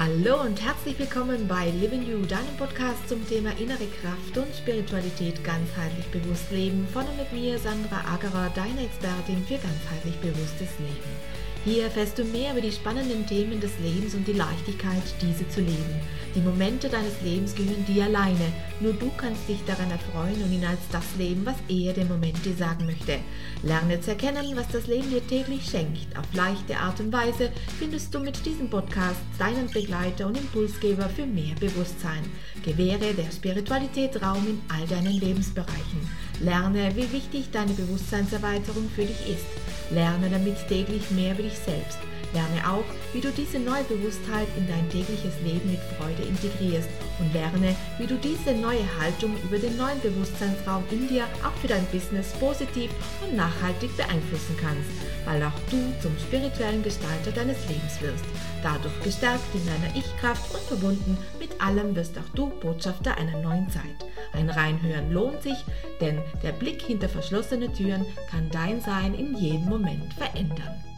Hallo und herzlich willkommen bei Living You, deinem Podcast zum Thema innere Kraft und Spiritualität ganzheitlich bewusst leben. Von und mit mir, Sandra Agerer, deine Expertin für ganzheitlich bewusstes Leben. Hier erfährst du mehr über die spannenden Themen des Lebens und die Leichtigkeit, diese zu leben. Die Momente deines Lebens gehören dir alleine. Nur du kannst dich daran erfreuen und ihn als das leben, was er dem Moment dir sagen möchte. Lerne zu erkennen, was das Leben dir täglich schenkt. Auf leichte Art und Weise findest du mit diesem Podcast deinen Begleiter und Impulsgeber für mehr Bewusstsein. Gewähre der Spiritualität Raum in all deinen Lebensbereichen. Lerne, wie wichtig deine Bewusstseinserweiterung für dich ist. Lerne damit täglich mehr über dich selbst. Lerne auch, wie du diese neue Bewusstheit in dein tägliches Leben mit Freude integrierst und lerne, wie du diese neue Haltung über den neuen Bewusstseinsraum in dir auch für dein Business positiv und nachhaltig beeinflussen kannst, weil auch du zum spirituellen Gestalter deines Lebens wirst. Dadurch gestärkt in deiner Ich-Kraft und verbunden mit allem wirst auch du Botschafter einer neuen Zeit. Ein Reinhören lohnt sich, denn der Blick hinter verschlossene Türen kann dein Sein in jedem Moment verändern.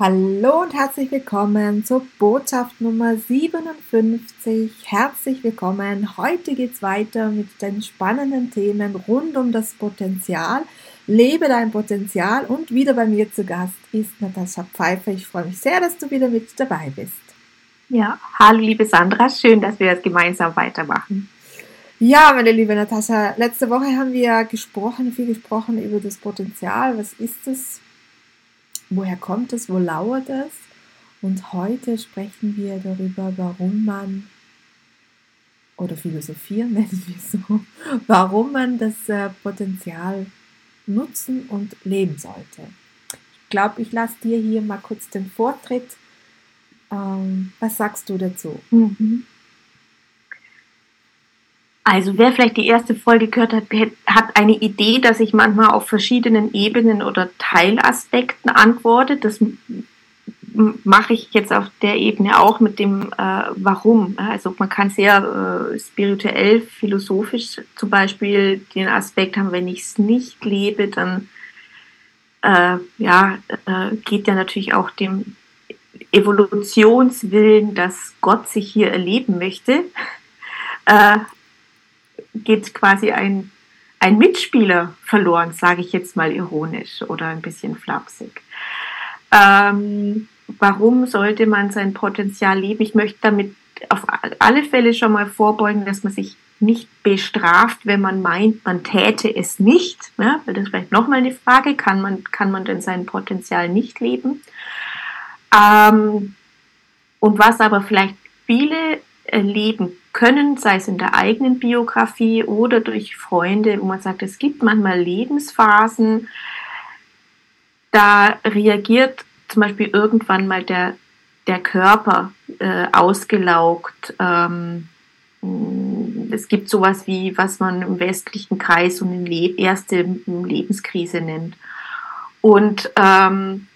Hallo und herzlich willkommen zur Botschaft Nummer 57. Herzlich willkommen. Heute geht es weiter mit den spannenden Themen rund um das Potenzial. Lebe dein Potenzial und wieder bei mir zu Gast ist Natascha Pfeiffer. Ich freue mich sehr, dass du wieder mit dabei bist. Ja, hallo liebe Sandra, schön, dass wir das gemeinsam weitermachen. Ja, meine liebe Natascha, letzte Woche haben wir gesprochen, viel gesprochen über das Potenzial. Was ist es? Woher kommt es? Wo lauert es? Und heute sprechen wir darüber, warum man, oder philosophieren nennen wir so, warum man das äh, Potenzial nutzen und leben sollte. Ich glaube, ich lasse dir hier mal kurz den Vortritt. Ähm, was sagst du dazu? Mhm. Also wer vielleicht die erste Folge gehört hat, hat eine Idee, dass ich manchmal auf verschiedenen Ebenen oder Teilaspekten antworte. Das mache ich jetzt auf der Ebene auch mit dem äh, Warum. Also man kann sehr äh, spirituell, philosophisch zum Beispiel den Aspekt haben, wenn ich es nicht lebe, dann äh, ja, äh, geht ja natürlich auch dem Evolutionswillen, dass Gott sich hier erleben möchte, äh, geht quasi ein, ein Mitspieler verloren, sage ich jetzt mal ironisch oder ein bisschen flapsig. Ähm, warum sollte man sein Potenzial leben? Ich möchte damit auf alle Fälle schon mal vorbeugen, dass man sich nicht bestraft, wenn man meint, man täte es nicht. Ja, das ist vielleicht nochmal eine Frage, kann man, kann man denn sein Potenzial nicht leben? Ähm, und was aber vielleicht viele erleben können, sei es in der eigenen Biografie oder durch Freunde, wo man sagt, es gibt manchmal Lebensphasen, da reagiert zum Beispiel irgendwann mal der, der Körper äh, ausgelaugt. Ähm, es gibt sowas wie, was man im westlichen Kreis so eine Le erste Lebenskrise nennt. Und ähm,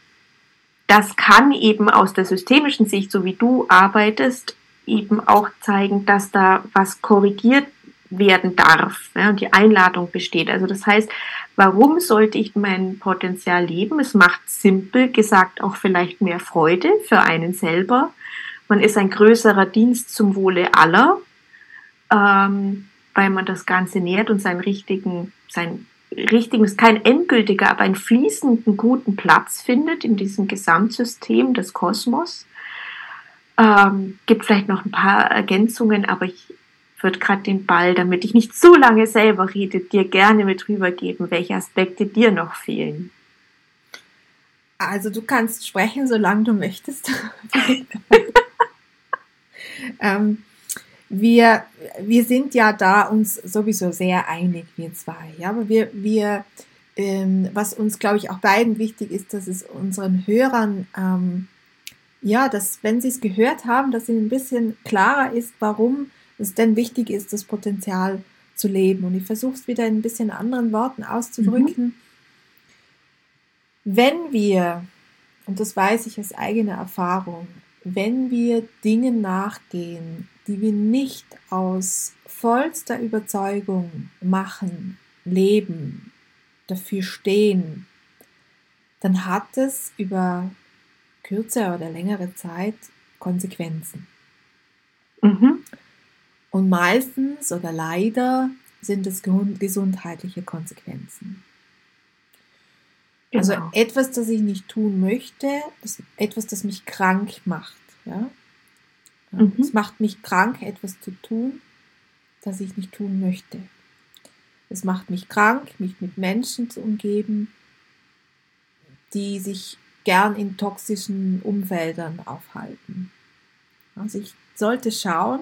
das kann eben aus der systemischen Sicht, so wie du arbeitest, eben auch zeigen, dass da was korrigiert werden darf ja, und die Einladung besteht. Also das heißt, warum sollte ich mein Potenzial leben? Es macht simpel gesagt auch vielleicht mehr Freude für einen selber. Man ist ein größerer Dienst zum Wohle aller, ähm, weil man das Ganze nährt und seinen richtigen, seinen richtigen, ist kein endgültiger, aber einen fließenden guten Platz findet in diesem Gesamtsystem des Kosmos. Ähm, gibt vielleicht noch ein paar Ergänzungen, aber ich würde gerade den Ball, damit ich nicht zu lange selber rede, dir gerne mit rübergeben, welche Aspekte dir noch fehlen. Also du kannst sprechen, solange du möchtest. ähm, wir, wir sind ja da uns sowieso sehr einig, wir zwei. Ja? Aber wir, wir ähm, was uns, glaube ich, auch beiden wichtig ist, dass es unseren Hörern ähm, ja, dass wenn sie es gehört haben, dass ihnen ein bisschen klarer ist, warum es denn wichtig ist, das Potenzial zu leben. Und ich versuche es wieder in ein bisschen anderen Worten auszudrücken. Mhm. Wenn wir, und das weiß ich aus eigener Erfahrung, wenn wir Dingen nachgehen, die wir nicht aus vollster Überzeugung machen, leben, dafür stehen, dann hat es über kürzere oder längere Zeit Konsequenzen. Mhm. Und meistens oder leider sind es gesundheitliche Konsequenzen. Also genau. Also etwas, das ich nicht tun möchte, etwas, das mich krank macht. Ja? Mhm. Es macht mich krank, etwas zu tun, das ich nicht tun möchte. Es macht mich krank, mich mit Menschen zu umgeben, die sich gern in toxischen Umfeldern aufhalten. Also ich sollte schauen,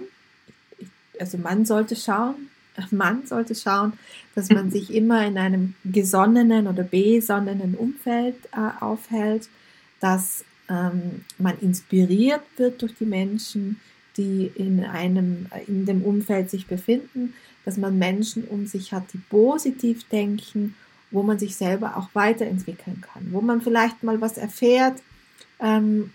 also man sollte schauen, man sollte schauen, dass man sich immer in einem gesonnenen oder besonnenen Umfeld äh, aufhält, dass ähm, man inspiriert wird durch die Menschen, die in einem in dem Umfeld sich befinden, dass man Menschen um sich hat, die positiv denken, wo man sich selber auch weiterentwickeln kann, wo man vielleicht mal was erfährt ähm,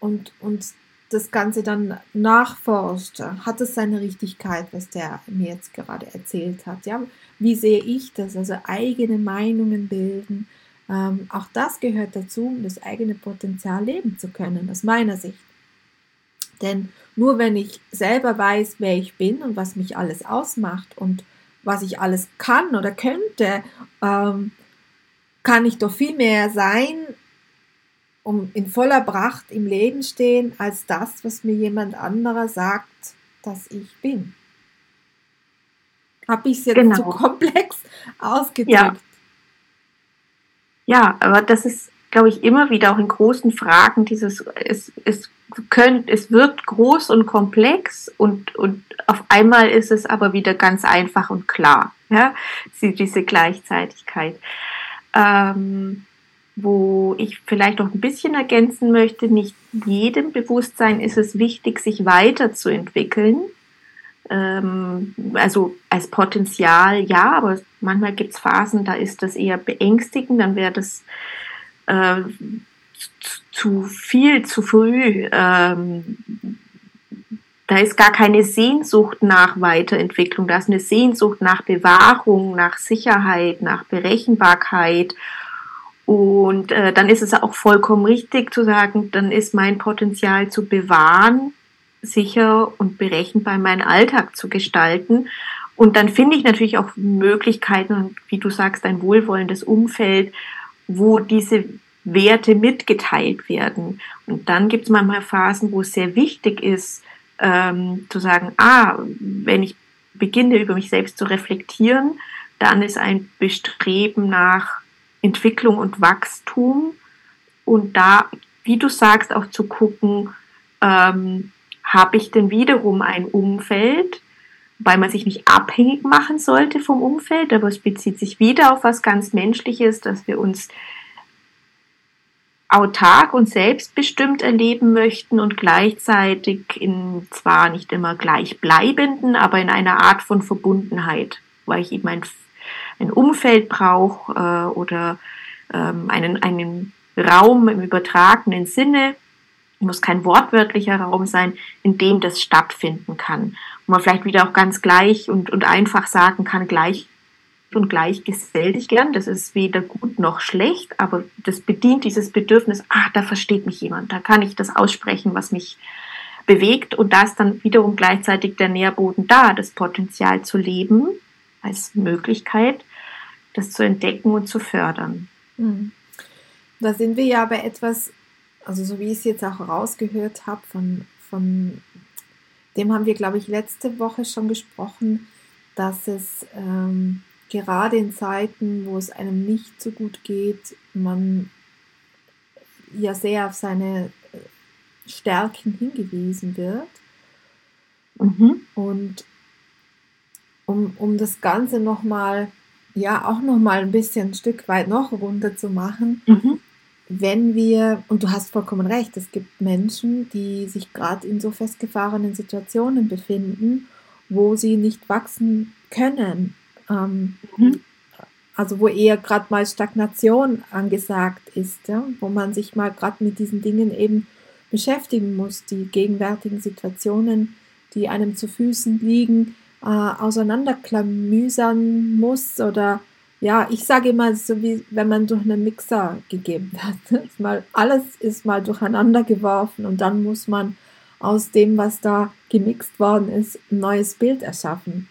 und, und das Ganze dann nachforscht, hat es seine Richtigkeit, was der mir jetzt gerade erzählt hat. Ja? Wie sehe ich das? Also eigene Meinungen bilden. Ähm, auch das gehört dazu, um das eigene Potenzial leben zu können, aus meiner Sicht. Denn nur wenn ich selber weiß, wer ich bin und was mich alles ausmacht und was ich alles kann oder könnte, ähm, kann ich doch viel mehr sein, um in voller Pracht im Leben stehen, als das, was mir jemand anderer sagt, dass ich bin. Habe ich es jetzt genau. zu komplex ausgedrückt? Ja. ja, aber das ist, glaube ich, immer wieder auch in großen Fragen dieses, es, es, könnt, es wirkt groß und komplex und, und auf einmal ist es aber wieder ganz einfach und klar. Ja, diese Gleichzeitigkeit. Ähm, wo ich vielleicht noch ein bisschen ergänzen möchte, nicht jedem Bewusstsein ist es wichtig, sich weiterzuentwickeln. Ähm, also als Potenzial ja, aber manchmal gibt es Phasen, da ist das eher beängstigend, dann wäre das äh, zu viel, zu früh. Ähm, da ist gar keine Sehnsucht nach Weiterentwicklung, da ist eine Sehnsucht nach Bewahrung, nach Sicherheit, nach Berechenbarkeit und äh, dann ist es auch vollkommen richtig zu sagen, dann ist mein Potenzial zu bewahren, sicher und berechenbar meinen Alltag zu gestalten. Und dann finde ich natürlich auch Möglichkeiten, wie du sagst, ein wohlwollendes Umfeld, wo diese Werte mitgeteilt werden. Und dann gibt es manchmal Phasen, wo es sehr wichtig ist, ähm, zu sagen, ah, wenn ich beginne, über mich selbst zu reflektieren, dann ist ein Bestreben nach Entwicklung und Wachstum und da, wie du sagst, auch zu gucken, ähm, habe ich denn wiederum ein Umfeld, weil man sich nicht abhängig machen sollte vom Umfeld, aber es bezieht sich wieder auf was ganz Menschliches, dass wir uns autark und selbstbestimmt erleben möchten und gleichzeitig in zwar nicht immer gleichbleibenden, aber in einer Art von Verbundenheit, weil ich eben ein ein Umfeld brauche äh, oder ähm, einen, einen Raum im übertragenen Sinne, muss kein wortwörtlicher Raum sein, in dem das stattfinden kann. Wo man vielleicht wieder auch ganz gleich und, und einfach sagen kann, gleich und gleich gesellt ich gern. Das ist weder gut noch schlecht, aber das bedient dieses Bedürfnis, ach, da versteht mich jemand, da kann ich das aussprechen, was mich bewegt. Und da ist dann wiederum gleichzeitig der Nährboden da, das Potenzial zu leben als Möglichkeit das zu entdecken und zu fördern. Mhm. Da sind wir ja bei etwas, also so wie ich es jetzt auch rausgehört habe, von, von dem haben wir, glaube ich, letzte Woche schon gesprochen, dass es ähm, gerade in Zeiten, wo es einem nicht so gut geht, man ja sehr auf seine äh, Stärken hingewiesen wird. Mhm. Und um, um das Ganze nochmal ja auch noch mal ein bisschen ein Stück weit noch runter zu machen, mhm. Wenn wir, und du hast vollkommen recht, es gibt Menschen, die sich gerade in so festgefahrenen Situationen befinden, wo sie nicht wachsen können. Ähm, mhm. Also wo eher gerade mal Stagnation angesagt ist, ja? wo man sich mal gerade mit diesen Dingen eben beschäftigen muss, die gegenwärtigen Situationen, die einem zu Füßen liegen, äh, auseinanderklamüsern muss oder ja, ich sage immer, so wie wenn man durch einen Mixer gegeben hat. Mal, alles ist mal durcheinander geworfen und dann muss man aus dem, was da gemixt worden ist, ein neues Bild erschaffen.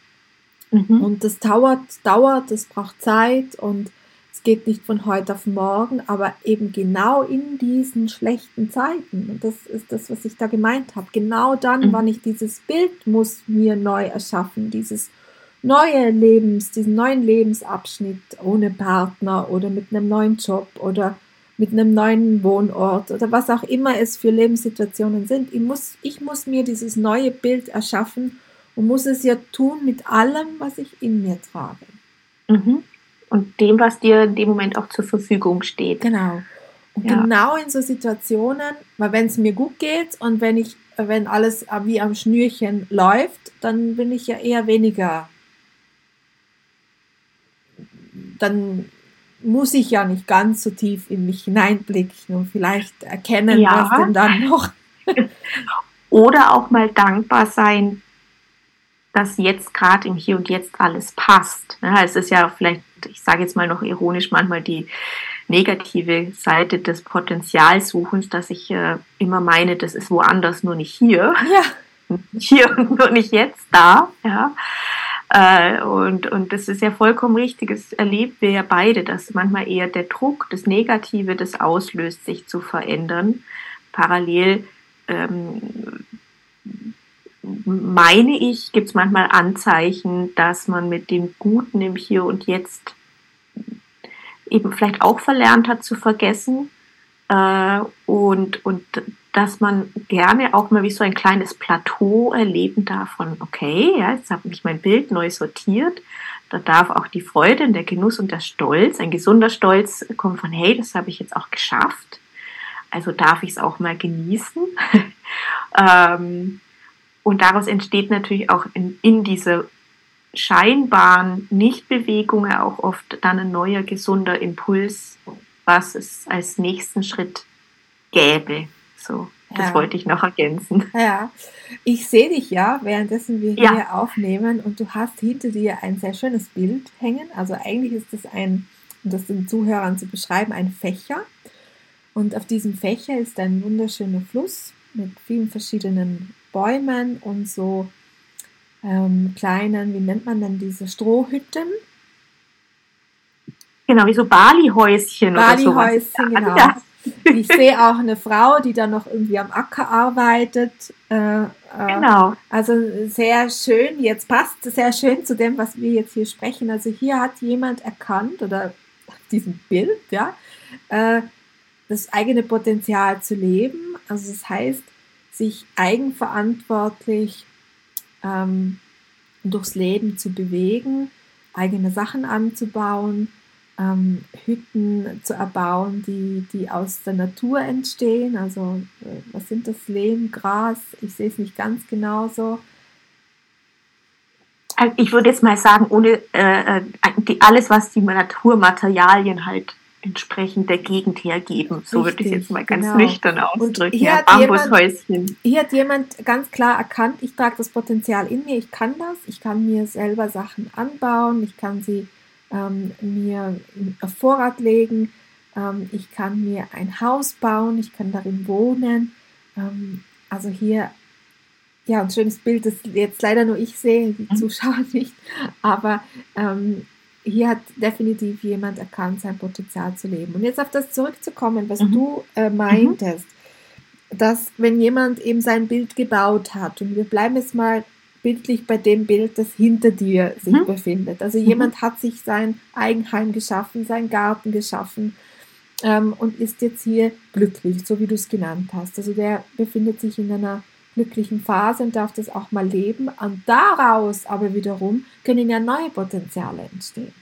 Mhm. Und das dauert, dauert, das braucht Zeit und es geht nicht von heute auf morgen, aber eben genau in diesen schlechten Zeiten. Und das ist das, was ich da gemeint habe. Genau dann, mhm. wann ich dieses Bild muss mir neu erschaffen, dieses neue Lebens, diesen neuen Lebensabschnitt ohne Partner oder mit einem neuen Job oder mit einem neuen Wohnort oder was auch immer es für Lebenssituationen sind. Ich muss, ich muss mir dieses neue Bild erschaffen und muss es ja tun mit allem, was ich in mir trage. Mhm. Und dem, was dir in dem Moment auch zur Verfügung steht. Genau. Und ja. genau in so Situationen, weil wenn es mir gut geht und wenn ich, wenn alles wie am Schnürchen läuft, dann bin ich ja eher weniger. Dann muss ich ja nicht ganz so tief in mich hineinblicken und vielleicht erkennen, ja. was denn dann noch. Oder auch mal dankbar sein, dass jetzt gerade im Hier und Jetzt alles passt. Ja, es ist ja vielleicht, ich sage jetzt mal noch ironisch, manchmal die negative Seite des Potenzialsuchens, dass ich äh, immer meine, das ist woanders, nur nicht hier. Ja. Hier und nur nicht jetzt da. Ja. Äh, und, und das ist ja vollkommen richtig. Das erleben wir ja beide, dass manchmal eher der Druck, das Negative, das auslöst, sich zu verändern. Parallel ähm, meine ich, gibt es manchmal Anzeichen, dass man mit dem Guten im Hier und Jetzt eben vielleicht auch verlernt hat zu vergessen äh, und, und dass man gerne auch mal wie so ein kleines Plateau erleben darf von, okay, ja, jetzt habe ich mein Bild neu sortiert. Da darf auch die Freude und der Genuss und der Stolz, ein gesunder Stolz kommen von, hey, das habe ich jetzt auch geschafft. Also darf ich es auch mal genießen. ähm, und daraus entsteht natürlich auch in, in dieser scheinbaren Nichtbewegung auch oft dann ein neuer gesunder Impuls, was es als nächsten Schritt gäbe. So, das ja. wollte ich noch ergänzen. Ja, ich sehe dich ja, währenddessen wir ja. hier aufnehmen und du hast hinter dir ein sehr schönes Bild hängen. Also eigentlich ist das ein, um das den Zuhörern zu beschreiben, ein Fächer. Und auf diesem Fächer ist ein wunderschöner Fluss mit vielen verschiedenen Bäumen und so ähm, kleinen, wie nennt man denn diese Strohhütten? Genau, wie so Bali-Häuschen Bali oder sowas. Bali-Häuschen, genau. Ja. Ich sehe auch eine Frau, die da noch irgendwie am Acker arbeitet. Äh, äh, genau. Also sehr schön, jetzt passt sehr schön zu dem, was wir jetzt hier sprechen. Also hier hat jemand erkannt oder diesem Bild, ja, äh, das eigene Potenzial zu leben. Also das heißt, sich eigenverantwortlich ähm, durchs Leben zu bewegen, eigene Sachen anzubauen, ähm, Hütten zu erbauen, die, die aus der Natur entstehen. Also äh, was sind das? Lehm, Gras? Ich sehe es nicht ganz genau so. Also, ich würde jetzt mal sagen, ohne äh, äh, die, alles, was die Naturmaterialien halt entsprechend der Gegend hergeben. So Richtig, würde ich jetzt mal ganz genau. nüchtern ausdrücken. Hier, ja, Bambushäuschen. Jemand, hier hat jemand ganz klar erkannt, ich trage das Potenzial in mir, ich kann das, ich kann mir selber Sachen anbauen, ich kann sie ähm, mir auf Vorrat legen, ähm, ich kann mir ein Haus bauen, ich kann darin wohnen. Ähm, also hier, ja, ein schönes Bild, das jetzt leider nur ich sehe, die mhm. Zuschauer nicht, aber ähm, hier hat definitiv jemand erkannt, sein Potenzial zu leben. Und jetzt auf das zurückzukommen, was mhm. du äh, meintest, mhm. dass wenn jemand eben sein Bild gebaut hat, und wir bleiben jetzt mal bildlich bei dem Bild, das hinter dir sich mhm. befindet. Also jemand mhm. hat sich sein Eigenheim geschaffen, seinen Garten geschaffen ähm, und ist jetzt hier glücklich, so wie du es genannt hast. Also der befindet sich in einer glücklichen Phase und darf das auch mal leben. Und daraus aber wiederum können ja neue Potenziale entstehen.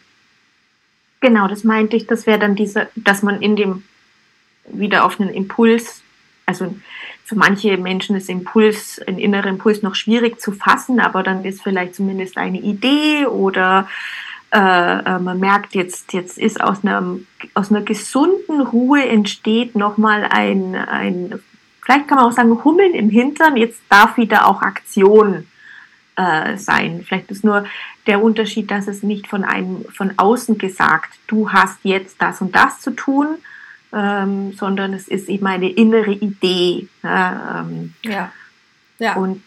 Genau, das meinte ich, das wäre dann diese, dass man in dem wieder auf einen Impuls, also für manche Menschen ist Impuls, ein innerer Impuls noch schwierig zu fassen, aber dann ist vielleicht zumindest eine Idee oder äh, äh man merkt jetzt, jetzt ist aus einer, aus einer gesunden Ruhe entsteht nochmal ein, ein vielleicht kann man auch sagen, Hummeln im Hintern, jetzt darf wieder auch Aktion äh, sein. Vielleicht ist nur der Unterschied, dass es nicht von einem von außen gesagt, du hast jetzt das und das zu tun, ähm, sondern es ist eben eine innere Idee. Ähm, ja. ja. Und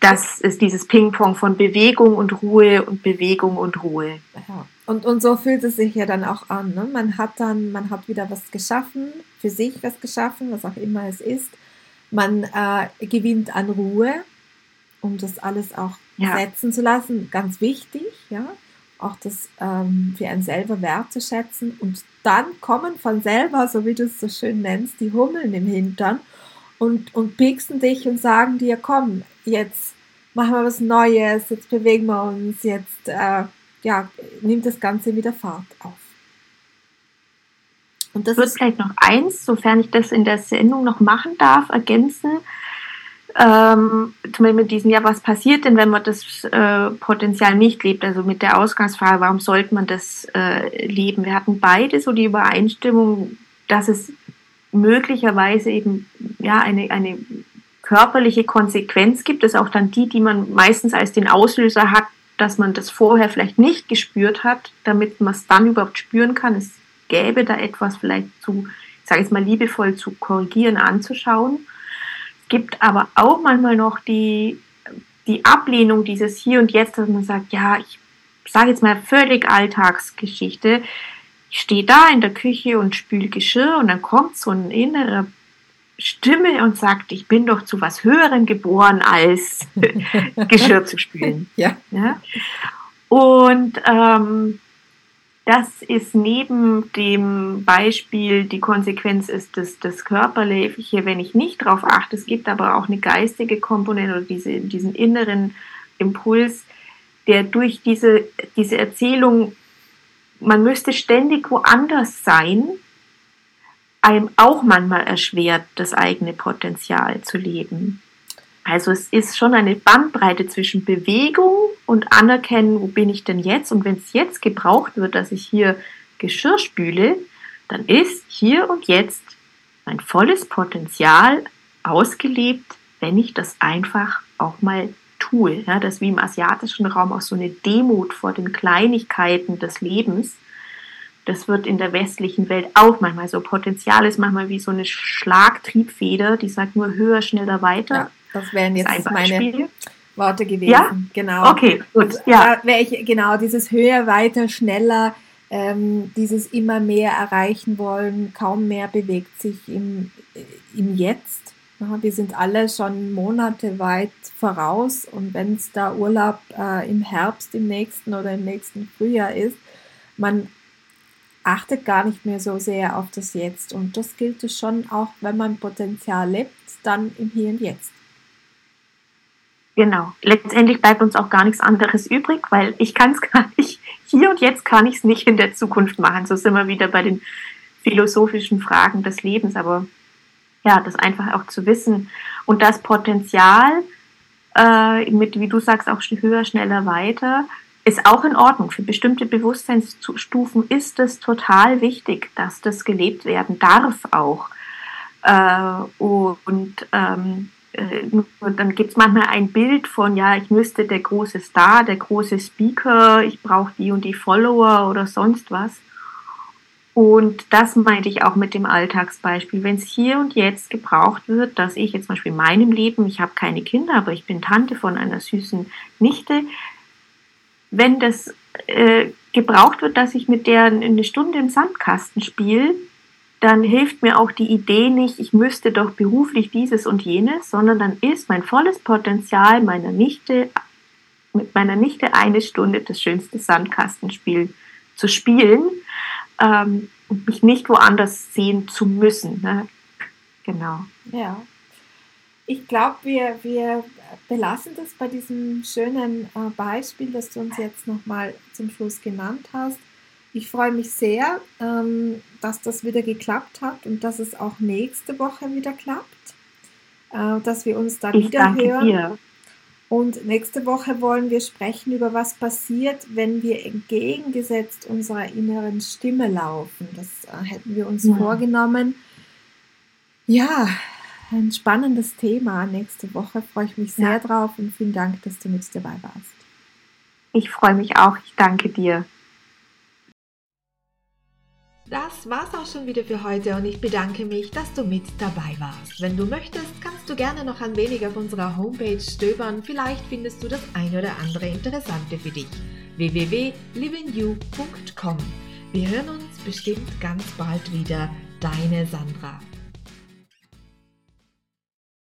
das ist dieses Ping-Pong von Bewegung und Ruhe und Bewegung und Ruhe. Ja. Und, und so fühlt es sich ja dann auch an. Ne? Man hat dann, man hat wieder was geschaffen, für sich was geschaffen, was auch immer es ist. Man äh, gewinnt an Ruhe, um das alles auch ja. setzen zu lassen. Ganz wichtig, ja. Auch das ähm, für einen selber wertzuschätzen. Und dann kommen von selber, so wie du es so schön nennst, die Hummeln im Hintern und, und pieksen dich und sagen dir, komm, jetzt machen wir was Neues, jetzt bewegen wir uns, jetzt äh, ja, nimmt das Ganze wieder Fahrt auf. Und das ich würde vielleicht noch eins, sofern ich das in der Sendung noch machen darf, ergänzen. Ähm, zum Beispiel mit diesem, ja, was passiert denn, wenn man das äh, Potenzial nicht lebt? Also mit der Ausgangsfrage, warum sollte man das äh, leben? Wir hatten beide so die Übereinstimmung, dass es möglicherweise eben ja eine, eine körperliche Konsequenz gibt, das ist auch dann die, die man meistens als den Auslöser hat, dass man das vorher vielleicht nicht gespürt hat, damit man es dann überhaupt spüren kann. Es gäbe da etwas vielleicht zu, ich sage jetzt mal liebevoll zu korrigieren, anzuschauen. Gibt aber auch manchmal noch die, die Ablehnung dieses Hier und Jetzt, dass man sagt, ja, ich sage jetzt mal völlig Alltagsgeschichte. Ich stehe da in der Küche und spüle Geschirr und dann kommt so ein innerer Stimme und sagt, ich bin doch zu was Höherem geboren, als Geschirr zu spülen. Ja. ja? Und ähm, das ist neben dem Beispiel, die Konsequenz ist das, das Körperliche, wenn ich nicht darauf achte. Es gibt aber auch eine geistige Komponente oder diese, diesen inneren Impuls, der durch diese, diese Erzählung, man müsste ständig woanders sein, einem auch manchmal erschwert, das eigene Potenzial zu leben. Also es ist schon eine Bandbreite zwischen Bewegung und Anerkennen, wo bin ich denn jetzt? Und wenn es jetzt gebraucht wird, dass ich hier Geschirr spüle, dann ist hier und jetzt mein volles Potenzial ausgelebt, wenn ich das einfach auch mal tue. Ja, das wie im asiatischen Raum auch so eine Demut vor den Kleinigkeiten des Lebens das wird in der westlichen Welt auch manchmal so. Potenzial ist manchmal wie so eine Schlagtriebfeder, die sagt nur höher, schneller, weiter. Ja, das wären jetzt meine Worte gewesen. Ja? Genau. Okay, gut. Ja. Ich, genau, dieses höher, weiter, schneller, ähm, dieses immer mehr erreichen wollen, kaum mehr bewegt sich im, im Jetzt. Wir sind alle schon Monate weit voraus und wenn es da Urlaub äh, im Herbst im nächsten oder im nächsten Frühjahr ist, man achtet gar nicht mehr so sehr auf das Jetzt. Und das gilt es schon auch, wenn man Potenzial lebt, dann im Hier und Jetzt. Genau. Letztendlich bleibt uns auch gar nichts anderes übrig, weil ich kann es gar nicht, hier und jetzt kann ich es nicht in der Zukunft machen. So sind wir wieder bei den philosophischen Fragen des Lebens. Aber ja, das einfach auch zu wissen und das Potenzial äh, mit, wie du sagst, auch höher, schneller, weiter, ist auch in Ordnung. Für bestimmte Bewusstseinsstufen ist es total wichtig, dass das gelebt werden darf auch. Äh, und ähm, äh, dann gibt es manchmal ein Bild von, ja, ich müsste der große Star, der große Speaker, ich brauche die und die Follower oder sonst was. Und das meinte ich auch mit dem Alltagsbeispiel. Wenn es hier und jetzt gebraucht wird, dass ich jetzt zum Beispiel in meinem Leben, ich habe keine Kinder, aber ich bin Tante von einer süßen Nichte, wenn das äh, gebraucht wird, dass ich mit der eine Stunde im Sandkasten spiele, dann hilft mir auch die Idee nicht, ich müsste doch beruflich dieses und jenes, sondern dann ist mein volles Potenzial meiner Nichte, mit meiner Nichte eine Stunde das schönste Sandkastenspiel zu spielen ähm, und mich nicht woanders sehen zu müssen. Ne? Genau. Ja. Ich glaube, wir, wir belassen das bei diesem schönen äh, Beispiel, das du uns jetzt nochmal zum Schluss genannt hast. Ich freue mich sehr, ähm, dass das wieder geklappt hat und dass es auch nächste Woche wieder klappt, äh, dass wir uns da ich wieder hören. Dir. Und nächste Woche wollen wir sprechen über was passiert, wenn wir entgegengesetzt unserer inneren Stimme laufen. Das äh, hätten wir uns ja. vorgenommen. Ja, ein spannendes Thema. Nächste Woche freue ich mich sehr Ja. drauf und vielen Dank, dass du mit dabei warst. Ich freue mich auch. Ich danke dir. Das war's auch schon wieder für heute und ich bedanke mich, dass du mit dabei warst. Wenn du möchtest, kannst du gerne noch ein wenig auf unserer Homepage stöbern. Vielleicht findest du das ein oder andere Interessante für dich. www.livingyou.com Wir hören uns bestimmt ganz bald wieder. Deine Sandra.